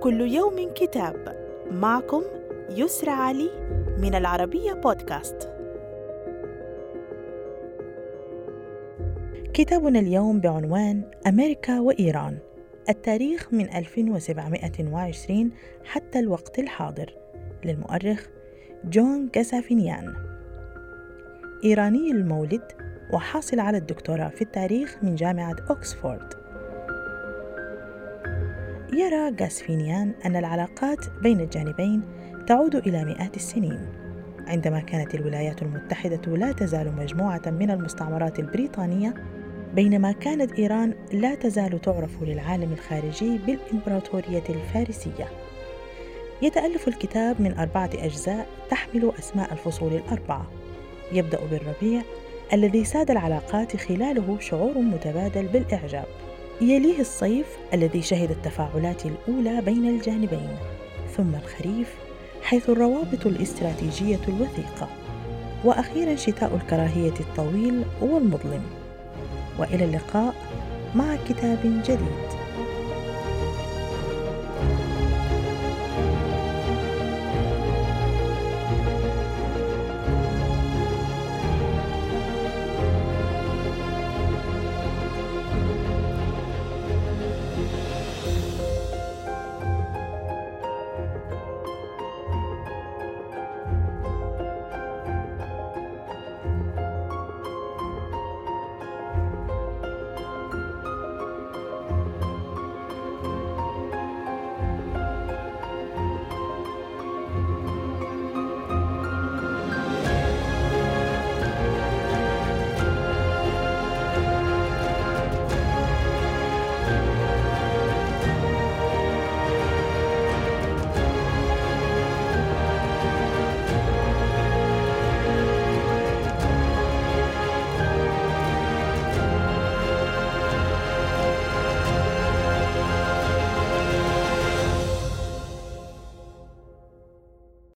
كل يوم كتاب. معكم يسرى علي من العربية بودكاست. كتابنا اليوم بعنوان أمريكا وإيران. التاريخ من 1720 حتى الوقت الحاضر. للمؤرخ جون جاسافينيان إيراني المولد وحاصل على الدكتوراه في التاريخ من جامعة أوكسفورد يرى غاسفينيان أن العلاقات بين الجانبين تعود إلى مئات السنين. عندما كانت الولايات المتحدة لا تزال مجموعة من المستعمرات البريطانية بينما كانت إيران لا تزال تعرف للعالم الخارجي بالإمبراطورية الفارسية. يتألف الكتاب من أربعة أجزاء تحمل أسماء الفصول الأربعة. يبدأ بالربيع الذي ساد العلاقات خلاله شعور متبادل بالإعجاب. يليه الصيف الذي شهد التفاعلات الأولى بين الجانبين ثم الخريف حيث الروابط الاستراتيجية الوثيقة وأخيرا شتاء الكراهية الطويل والمظلم. وإلى اللقاء مع كتاب جديد.